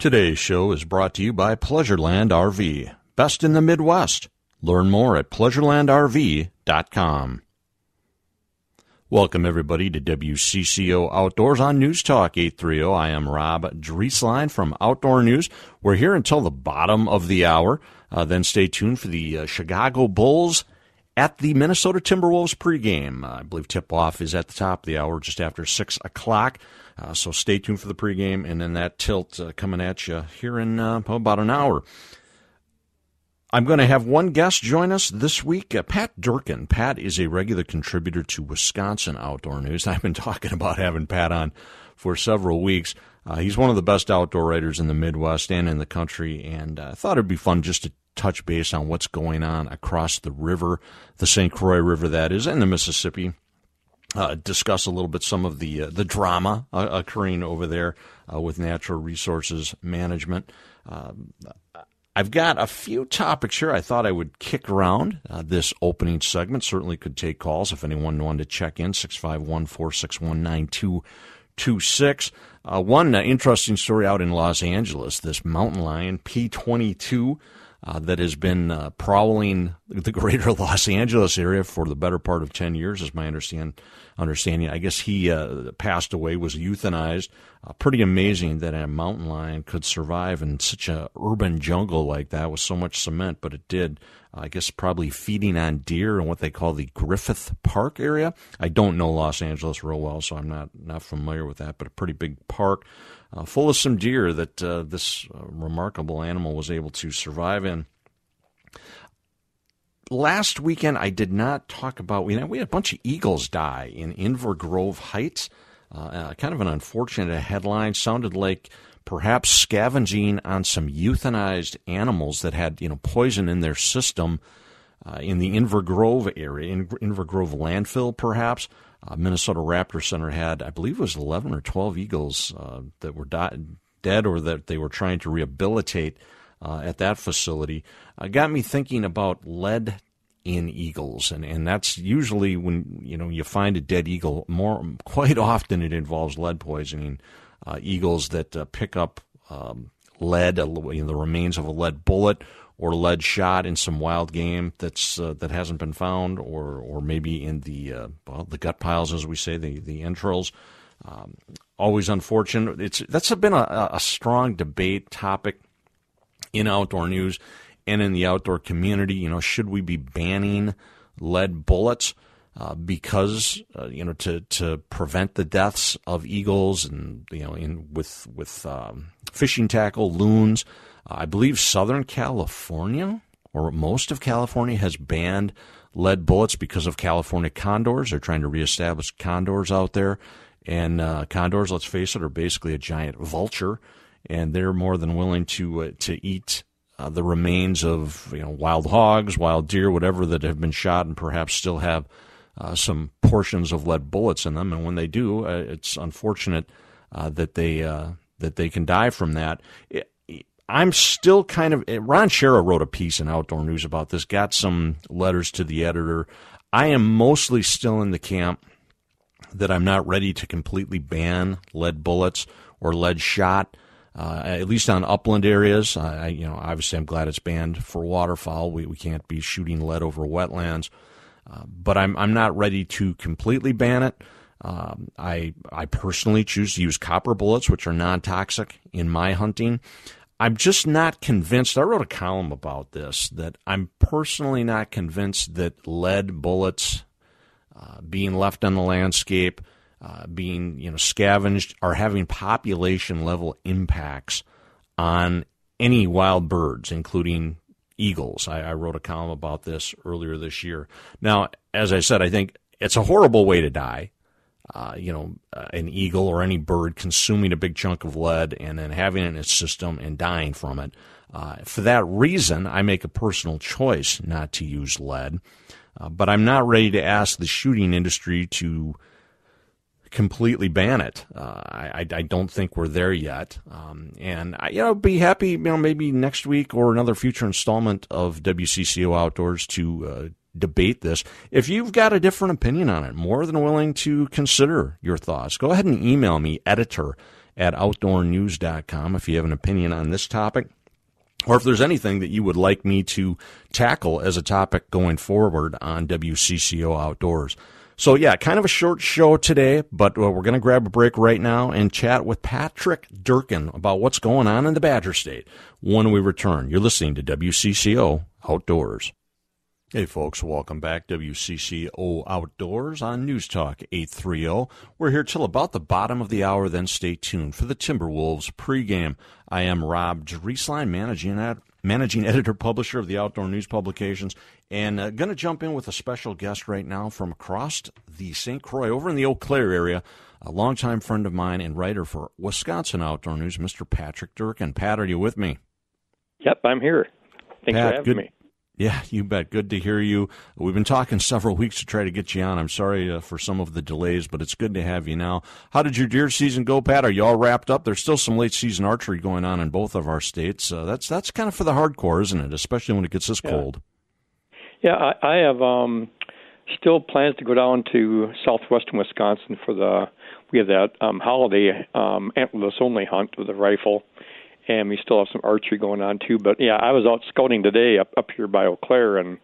Today's show is brought to you by Pleasureland RV, best in the Midwest. Learn more at pleasurelandrv.com. Welcome, everybody, to WCCO Outdoors on News Talk 830. I am Rob Drieslein from Outdoor News. We're here until the bottom of the hour. Uh, then stay tuned for the uh, Chicago Bulls at the Minnesota Timberwolves pregame. Uh, I believe tip off is at the top of the hour, just after 6 o'clock. Uh, so stay tuned for the pregame and then that tilt uh, coming at you here in uh, about an hour. I'm going to have one guest join us this week, uh, Pat Durkin. Pat is a regular contributor to Wisconsin Outdoor News. I've been talking about having Pat on for several weeks. Uh, he's one of the best outdoor writers in the Midwest and in the country, and I thought it'd be fun just to touch base on what's going on across the river, the St. Croix River, that is, and the Mississippi. Uh, discuss a little bit some of the uh, the drama uh, occurring over there uh, with natural resources management. Um, I've got a few topics here I thought I would kick around uh, this opening segment. Certainly could take calls if anyone wanted to check in, 651 461 9226. Uh, one uh, interesting story out in Los Angeles this mountain lion, P22, uh, that has been uh, prowling the greater Los Angeles area for the better part of 10 years, as my understand, understanding. I guess he uh, passed away, was euthanized. Uh, pretty amazing that a mountain lion could survive in such a urban jungle like that with so much cement, but it did. I guess probably feeding on deer in what they call the Griffith Park area. I don't know Los Angeles real well, so I'm not not familiar with that, but a pretty big park uh, full of some deer that uh, this uh, remarkable animal was able to survive in. Last weekend, I did not talk about. We, we had a bunch of eagles die in Inver Grove Heights. Uh, uh, kind of an unfortunate headline. Sounded like perhaps scavenging on some euthanized animals that had you know poison in their system uh, in the Inver Grove area, in Inver Grove landfill, perhaps uh, Minnesota Raptor Center had, I believe it was 11 or 12 eagles uh, that were di- dead or that they were trying to rehabilitate uh, at that facility. Uh, got me thinking about lead in eagles, and, and that's usually when you know you find a dead eagle. More quite often, it involves lead poisoning. Uh, eagles that uh, pick up um, lead, you know, the remains of a lead bullet or lead shot in some wild game that's uh, that hasn't been found, or or maybe in the uh, well, the gut piles, as we say, the the entrails. Um, always unfortunate. It's that's been a, a strong debate topic in outdoor news and in the outdoor community. You know, should we be banning lead bullets? Uh, because uh, you know to to prevent the deaths of eagles and you know in with with um, fishing tackle loons I believe Southern California or most of California has banned lead bullets because of California condors. They're trying to reestablish condors out there. And uh, condors, let's face it, are basically a giant vulture, and they're more than willing to uh, to eat uh, the remains of you know wild hogs, wild deer, whatever that have been shot, and perhaps still have uh, some portions of lead bullets in them. And when they do, uh, it's unfortunate uh, that they that they can die from that. It, I'm still kind of. Ron Schara wrote a piece in Outdoor News about this, got some letters to the editor. I am mostly still in the camp that I'm not ready to completely ban lead bullets or lead shot. Uh, at least on upland areas, I, you know, obviously I'm glad it's banned for waterfowl. We, we can't be shooting lead over wetlands, uh, but I'm I'm not ready to completely ban it. Um, I I personally choose to use copper bullets, which are non toxic in my hunting. I'm just not convinced. I wrote a column about this that I'm personally not convinced that lead bullets uh, being left on the landscape, uh, being you know scavenged, are having population level impacts on any wild birds, including eagles. I, I wrote a column about this earlier this year. Now, as I said, I think it's a horrible way to die uh, you know, uh, an eagle or any bird consuming a big chunk of lead and then having it in its system and dying from it. Uh, for that reason, I make a personal choice not to use lead, uh, but I'm not ready to ask the shooting industry to completely ban it. Uh, I, I, don't think we're there yet. Um, and I, you know, be happy, you know, maybe next week or another future installment of WCCO Outdoors to uh, debate this. If you've got a different opinion on it, more than willing to consider your thoughts. Go ahead and email me, editor at outdoornews.com if you have an opinion on this topic or if there's anything that you would like me to tackle as a topic going forward on WCCO Outdoors. So, yeah, kind of a short show today, but uh, we're going to grab a break right now and chat with Patrick Durkin about what's going on in the Badger State when we return. You're listening to WCCO Outdoors. Hey, folks, welcome back. WCCO Outdoors on News Talk 830. We're here till about the bottom of the hour, then stay tuned for the Timberwolves pregame. I am Rob Drieslein, managing managing editor publisher of the Outdoor News Publications, and uh, going to jump in with a special guest right now from across the St. Croix over in the Eau Claire area, a longtime friend of mine and writer for Wisconsin Outdoor News, Mr. Patrick Durkin. Pat, are you with me? Yep, I'm here. Thanks Pat, for having good, me. Yeah, you bet. Good to hear you. We've been talking several weeks to try to get you on. I'm sorry uh, for some of the delays, but it's good to have you now. How did your deer season go, Pat? Are you all wrapped up? There's still some late season archery going on in both of our states. Uh, that's that's kind of for the hardcore, isn't it? Especially when it gets this yeah. cold. Yeah, I, I have um, still plans to go down to southwestern Wisconsin for the we have that um, holiday um, antlerless only hunt with a rifle and we still have some archery going on too. But yeah, I was out scouting today up up here by Eau Claire, and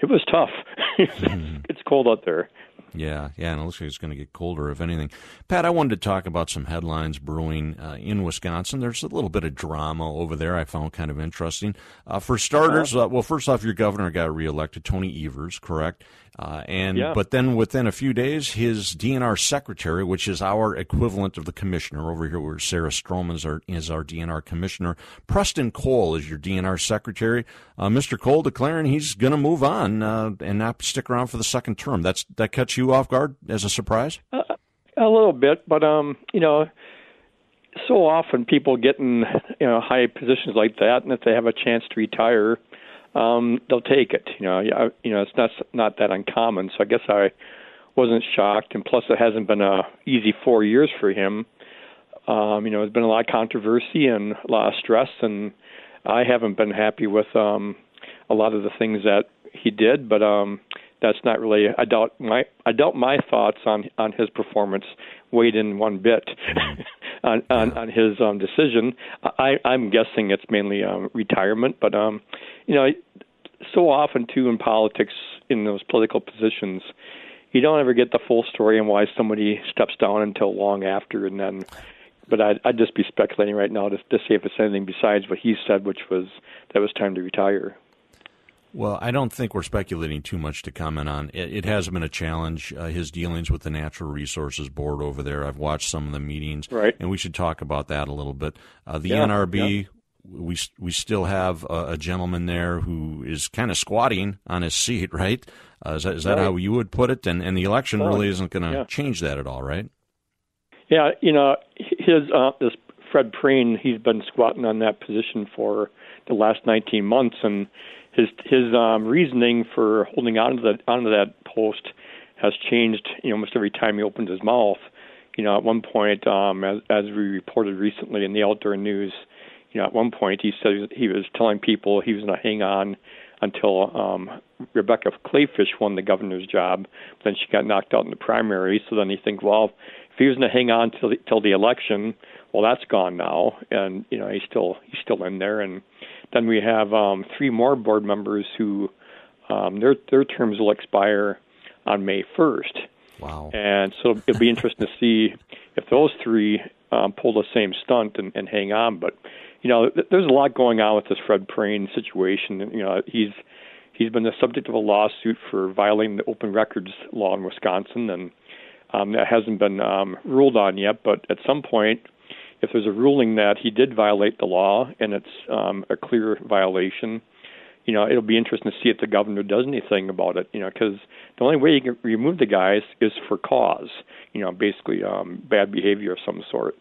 it was tough. it's cold out there. Yeah, yeah, and it looks like it's going to get colder, if anything. Pat, I wanted to talk about some headlines brewing uh, in Wisconsin. There's a little bit of drama over there I found kind of interesting. Uh, for starters, uh, well, first off, your governor got reelected, Tony Evers, correct? Uh, and yeah. but then within a few days, his DNR secretary, which is our equivalent of the commissioner over here, where Sarah Strommen is our, is our DNR commissioner, Preston Cole is your DNR secretary. Uh, Mr. Cole declaring he's going to move on uh, and not stick around for the second term. That's that you off guard as a surprise. Uh, a little bit, but um, you know, so often people get in you know high positions like that, and if they have a chance to retire um, they'll take it. You know, you know, it's not not that uncommon. So I guess I wasn't shocked, and plus it hasn't been a easy four years for him. Um, you know, there's been a lot of controversy and a lot of stress, and I haven't been happy with um, a lot of the things that he did. But um, that's not really. I doubt my I doubt my thoughts on on his performance weighed in one bit on, on on his um, decision. I, I'm guessing it's mainly um, retirement, but um, you know, so often too in politics in those political positions, you don't ever get the full story on why somebody steps down until long after, and then. But I'd, I'd just be speculating right now to, to see if it's anything besides what he said, which was that it was time to retire. Well, I don't think we're speculating too much to comment on. It, it has been a challenge, uh, his dealings with the Natural Resources Board over there. I've watched some of the meetings, right. and we should talk about that a little bit. Uh, the yeah, NRB, yeah we we still have a, a, gentleman there who is kind of squatting on his seat, right? Uh, is that, is that right. how you would put it? And and the election oh, really isn't going to yeah. change that at all, right? Yeah, you know, his uh, this Fred Prehn, he's been squatting on that position for the last 19 months, and his his um, reasoning for holding on to that onto that post has changed. You know, almost every time he opens his mouth. You know, at one point, um, as as we reported recently in the Outdoor News you know, at one point he said he was telling people he was going to hang on until um, Rebecca Kleefisch won the governor's job. Then she got knocked out in the primary. So then you think, well, if he was going to hang on till the, till the election, well, that's gone now, and you know he's still he's still in there. And then we have um, three more board members who um, their their terms will expire on May 1st. Wow! And so it'll be interesting to see if those three um, pull the same stunt and, and hang on. But you know, th- there's a lot going on with this Fred Prehn situation. You know, he's he's been the subject of a lawsuit for violating the open records law in Wisconsin, and um, that hasn't been um, ruled on yet. But at some point, if there's a ruling that he did violate the law and it's um, a clear violation, you know, it'll be interesting to see if the governor does anything about it. You know, because the only way you can remove the guys is for cause. You know, basically um, bad behavior of some sort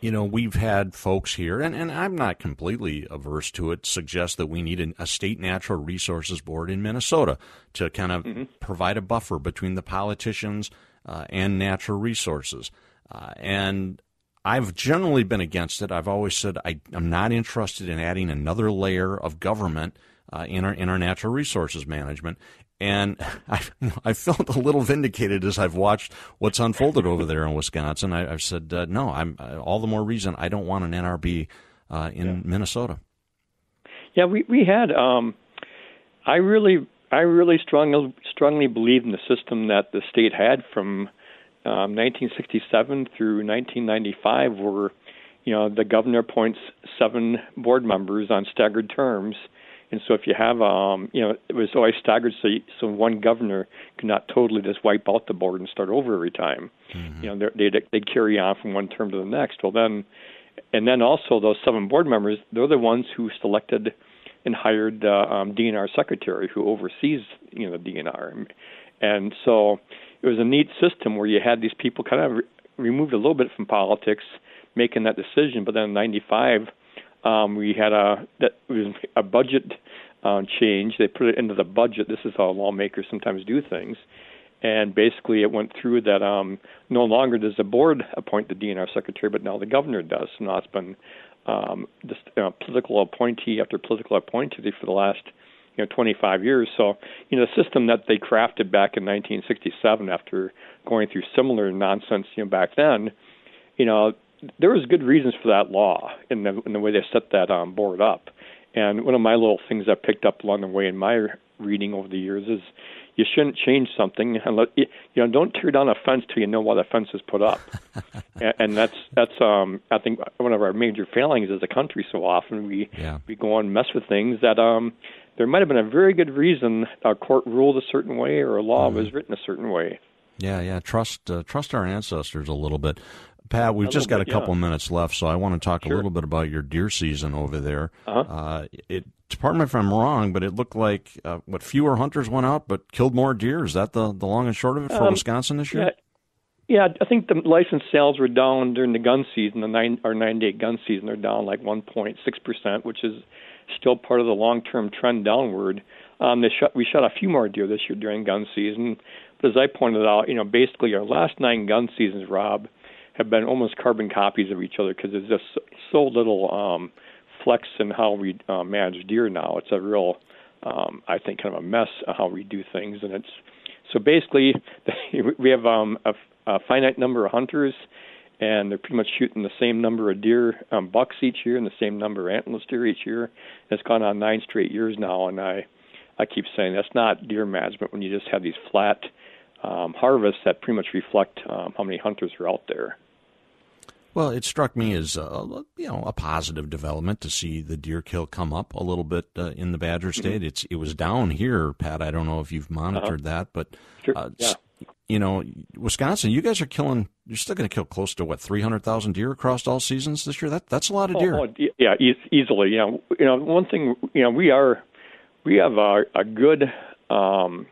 you know, we've had folks here, and, and I'm not completely averse to it, suggest that we need a state natural resources board in Minnesota to kind of mm-hmm. provide a buffer between the politicians uh, and natural resources. Uh, and I've generally been against it. I've always said I, am not interested in adding another layer of government uh, in our in our natural resources management. And I, I felt a little vindicated as I've watched what's unfolded over there in Wisconsin. I, have said, uh, no, I'm uh, all the more reason I don't want an NRB uh, in yeah. Minnesota. Yeah, we we had. Um, I really, I really strongly strongly believe in the system that the state had from um, 1967 through 1995, were, you know the governor appoints seven board members on staggered terms and so if you have, um, you know, it was always staggered, so you, so one governor could not totally just wipe out the board and start over every time. Mm-hmm. You know, they'd they'd carry on from one term to the next. Well, then, and then also those seven board members, they're the ones who selected and hired the um, DNR secretary who oversees, you know, the DNR. And so it was a neat system where you had these people kind of re- removed a little bit from politics, making that decision. But then in '95 um, we had a that was a budget uh, change. They put it into the budget. This is how lawmakers sometimes do things. And basically, it went through that um, no longer does the board appoint the DNR secretary, but now the governor does. So now it's been um, this uh, political appointee after political appointee for the last you know 25 years. So you know the system that they crafted back in 1967 after going through similar nonsense you know back then, you know there was good reasons for that law in the in the way they set that um, board up. And one of my little things I picked up along the way in my reading over the years is you shouldn't change something and let you know don't tear down a fence till you know why the fence is put up. and, and that's that's um I think one of our major failings as a country. So often we yeah. we go and mess with things that um there might have been a very good reason a court ruled a certain way or a law mm-hmm. was written a certain way. Yeah, yeah. Trust uh, trust our ancestors a little bit. Pat, we've just got bit, a couple yeah. minutes left, so I want to talk sure. a little bit about your deer season over there. Uh-huh. Uh, it, pardon me if I'm wrong, but it looked like uh, what fewer hunters went out, but killed more deer. Is that the the long and short of it for um, Wisconsin this year? Yeah. I think the license sales were down during the gun season. The nine or nine day gun season, they're down like 1.6 percent, which is still part of the long term trend downward. Um, they shot, we shot a few more deer this year during gun season, but as I pointed out, you know, basically our last nine gun seasons, Rob have been almost carbon copies of each other because there's just so little um, flex in how we uh, manage deer now. It's a real, um, I think, kind of a mess how we do things, and it's so basically we have um, a, a finite number of hunters, and they're pretty much shooting the same number of deer um, bucks each year and the same number of antlerless deer each year. And It's gone on nine straight years now, and I I keep saying that's not deer management when you just have these flat um, harvests that pretty much reflect um, how many hunters are out there. Well, it struck me as a, you know a positive development to see the deer kill come up a little bit uh, in the Badger mm-hmm. State. Mm-hmm. It's it was down here, Pat. I don't know if you've monitored uh-huh. that, but sure. uh, yeah. You know, Wisconsin, you guys are killing. You're still going to kill close to what three hundred thousand deer across all seasons this year. That that's a lot of deer. Oh, oh yeah, e- easily. You know, you know, one thing. You know, we are we have a, a good. Um,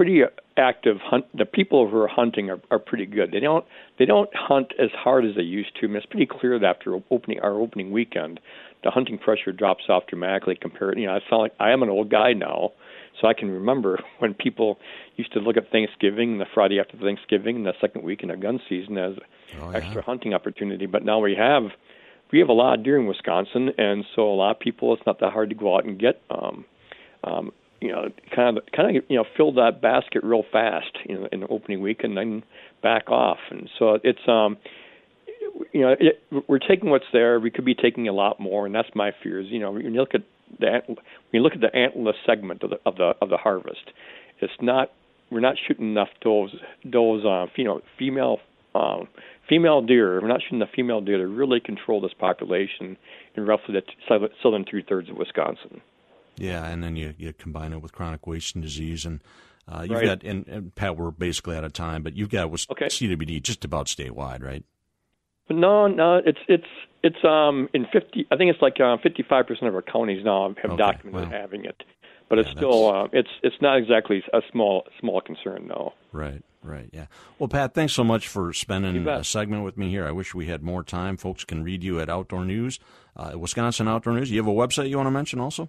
pretty active hunt. The people who are hunting are, are pretty good. They don't they don't hunt as hard as they used to. I mean, it's pretty clear that after opening our opening weekend, the hunting pressure drops off dramatically. Compared, you know, I sound like I am an old guy now, so I can remember when people used to look at Thanksgiving, the Friday after Thanksgiving, the second week in the gun season as oh, yeah. extra hunting opportunity. But now we have we have a lot of deer in Wisconsin, and so a lot of people it's not that hard to go out and get um, um, you know, kind of kind of you know fill that basket real fast, you know, in the opening week and then back off. And so it's um, you know, it, we're taking what's there. We could be taking a lot more, and that's my fears. You know, when you look at the when you look at the antlerless segment of the of the of the harvest, it's not we're not shooting enough those those uh, you know female um, female deer. We're not shooting the female deer to really control this population in roughly the southern two thirds of Wisconsin. Yeah, and then you, you combine it with chronic wasting disease, and uh, you've right. got and, and, Pat, we're basically out of time, but you've got with okay. CWD just about statewide, right? No, no, it's it's it's um in fifty. I think it's like uh, fifty five percent of our counties now have okay. documented having it, but yeah, it's still uh, it's it's not exactly a small small concern, no. Right, right, yeah. Well, Pat, thanks so much for spending a segment with me here. I wish we had more time. Folks can read you at Outdoor News, uh, Wisconsin Outdoor News. You have a website you want to mention also?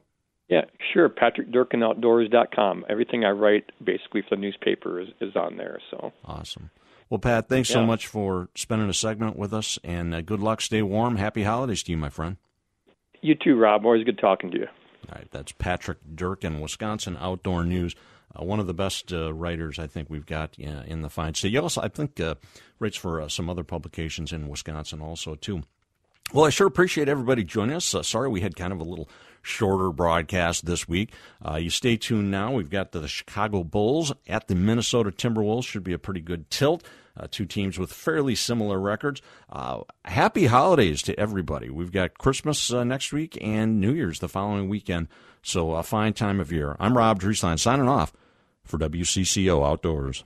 Yeah, sure. PatrickDurkinoutdoors.com. Everything I write basically for the newspaper is, is on there. So awesome. Well, Pat, thanks yeah. so much for spending a segment with us, and uh, good luck. Stay warm. Happy holidays to you, my friend. You too, Rob. Always good talking to you. All right, that's Patrick Dirk Durkin, Wisconsin Outdoor News. Uh, one of the best uh, writers I think we've got uh, in the fine state. He also, I think, uh, writes for uh, some other publications in Wisconsin also too. Well, I sure appreciate everybody joining us. Uh, sorry we had kind of a little shorter broadcast this week. Uh, you stay tuned now. We've got the Chicago Bulls at the Minnesota Timberwolves. Should be a pretty good tilt. Uh, two teams with fairly similar records. Uh, happy holidays to everybody. We've got Christmas uh, next week and New Year's the following weekend. So a fine time of year. I'm Rob Drieslein signing off for WCCO Outdoors.